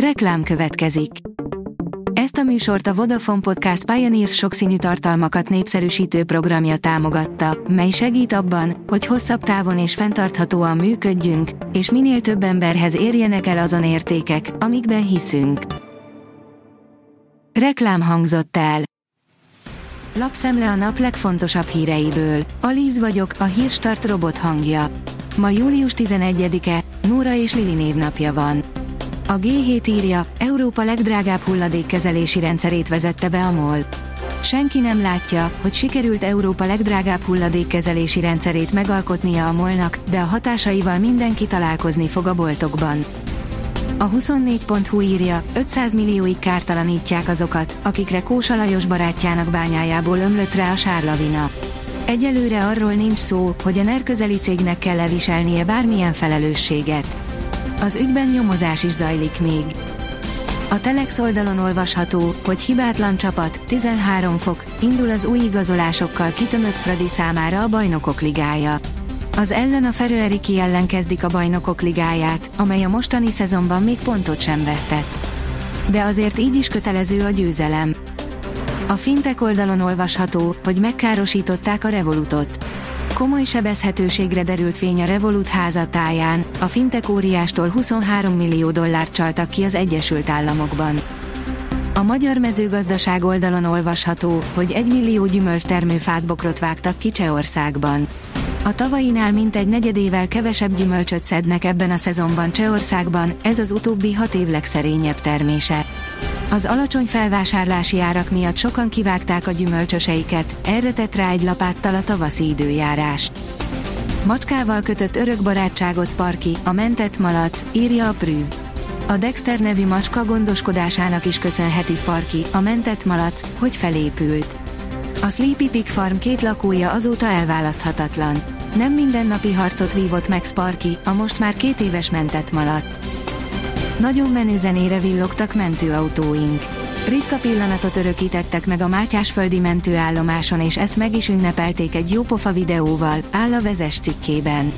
Reklám következik. Ezt a műsort a Vodafone Podcast Pioneers sokszínű tartalmakat népszerűsítő programja támogatta, mely segít abban, hogy hosszabb távon és fenntarthatóan működjünk, és minél több emberhez érjenek el azon értékek, amikben hiszünk. Reklám hangzott el. Lapszemle a nap legfontosabb híreiből. Alíz vagyok, a hírstart robot hangja. Ma július 11-e, Nóra és Lili névnapja van. A G7 írja, Európa legdrágább hulladékkezelési rendszerét vezette be a MOL. Senki nem látja, hogy sikerült Európa legdrágább hulladékkezelési rendszerét megalkotnia a molnak, de a hatásaival mindenki találkozni fog a boltokban. A 24.hu írja, 500 millióig kártalanítják azokat, akikre Kósa Lajos barátjának bányájából ömlött rá a sárlavina. Egyelőre arról nincs szó, hogy a NER közeli cégnek kell leviselnie bármilyen felelősséget. Az ügyben nyomozás is zajlik még. A Telex oldalon olvasható, hogy hibátlan csapat, 13 fok, indul az új igazolásokkal kitömött Fradi számára a Bajnokok Ligája. Az ellen a Feröeriki ellen kezdik a Bajnokok Ligáját, amely a mostani szezonban még pontot sem vesztett. De azért így is kötelező a győzelem. A fintek oldalon olvasható, hogy megkárosították a Revolutot Komoly sebezhetőségre derült fény a Revolut házatáján, a fintek óriástól 23 millió dollárt csaltak ki az Egyesült Államokban. A magyar mezőgazdaság oldalon olvasható, hogy egy millió gyümölcstermőfát bokrot vágtak ki Csehországban. A tavainál mintegy negyedével kevesebb gyümölcsöt szednek ebben a szezonban Csehországban, ez az utóbbi hat év legszerényebb termése. Az alacsony felvásárlási árak miatt sokan kivágták a gyümölcsöseiket, erre tett rá egy lapáttal a tavaszi időjárás. Macskával kötött örök barátságot Sparky, a mentett malac, írja a Prüv. A Dexter nevű macska gondoskodásának is köszönheti Sparky, a mentett malac, hogy felépült. A Sleepy Pig Farm két lakója azóta elválaszthatatlan. Nem mindennapi harcot vívott meg Sparky, a most már két éves mentett malac. Nagyon menő zenére villogtak mentőautóink. Ritka pillanatot örökítettek meg a Mátyásföldi mentőállomáson és ezt meg is ünnepelték egy jópofa videóval, áll a vezes cikkében.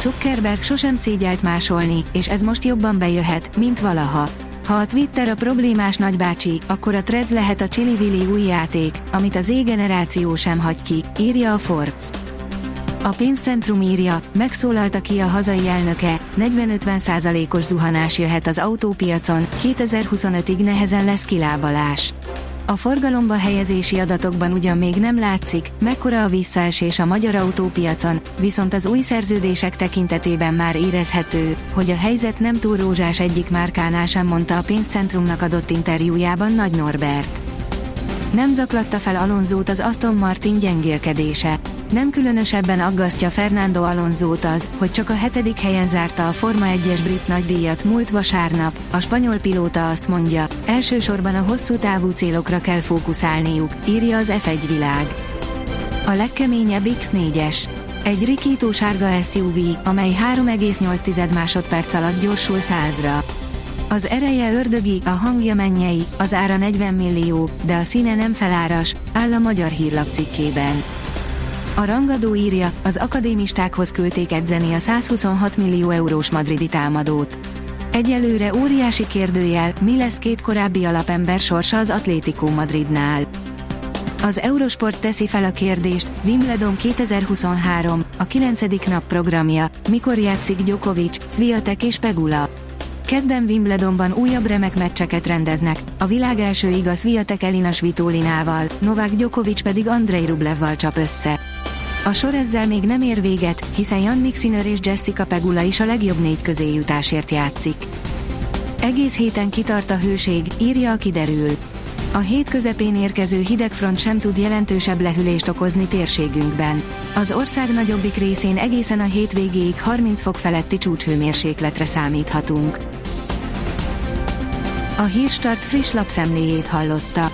Zuckerberg sosem szégyelt másolni, és ez most jobban bejöhet, mint valaha. Ha a Twitter a problémás nagybácsi, akkor a Threads lehet a Chili Willy új játék, amit az Z-generáció sem hagy ki, írja a Forbes. A pénzcentrum írja, megszólalta ki a hazai elnöke, 40-50 os zuhanás jöhet az autópiacon, 2025-ig nehezen lesz kilábalás. A forgalomba helyezési adatokban ugyan még nem látszik, mekkora a visszaesés a magyar autópiacon, viszont az új szerződések tekintetében már érezhető, hogy a helyzet nem túl rózsás egyik márkánál sem mondta a pénzcentrumnak adott interjújában Nagy Norbert. Nem zaklatta fel Alonzót az Aston Martin gyengélkedése. Nem különösebben aggasztja Fernando Alonzót az, hogy csak a hetedik helyen zárta a Forma 1-es brit nagydíjat múlt vasárnap, a spanyol pilóta azt mondja, elsősorban a hosszú távú célokra kell fókuszálniuk, írja az F1 világ. A legkeményebb X4-es. Egy rikító sárga SUV, amely 3,8 másodperc alatt gyorsul százra. Az ereje ördögi, a hangja mennyei, az ára 40 millió, de a színe nem feláras, áll a magyar hírlap cikkében. A rangadó írja, az akadémistákhoz küldték edzeni a 126 millió eurós madridi támadót. Egyelőre óriási kérdőjel, mi lesz két korábbi alapember sorsa az Atlético Madridnál. Az Eurosport teszi fel a kérdést, Wimbledon 2023, a 9. nap programja, mikor játszik Djokovic, Sviatek és Pegula. Kedden Wimbledonban újabb remek meccseket rendeznek, a világ első igaz Sviatek Elina Svitolinával, Novák Djokovic pedig Andrei Rublevval csap össze. A sor ezzel még nem ér véget, hiszen Jannik Sinner és Jessica Pegula is a legjobb négy közé jutásért játszik. Egész héten kitart a hőség, írja a kiderül. A hét közepén érkező hidegfront sem tud jelentősebb lehűlést okozni térségünkben. Az ország nagyobbik részén egészen a hétvégéig 30 fok feletti csúcshőmérsékletre számíthatunk. A Hírstart friss lapszemléjét hallotta.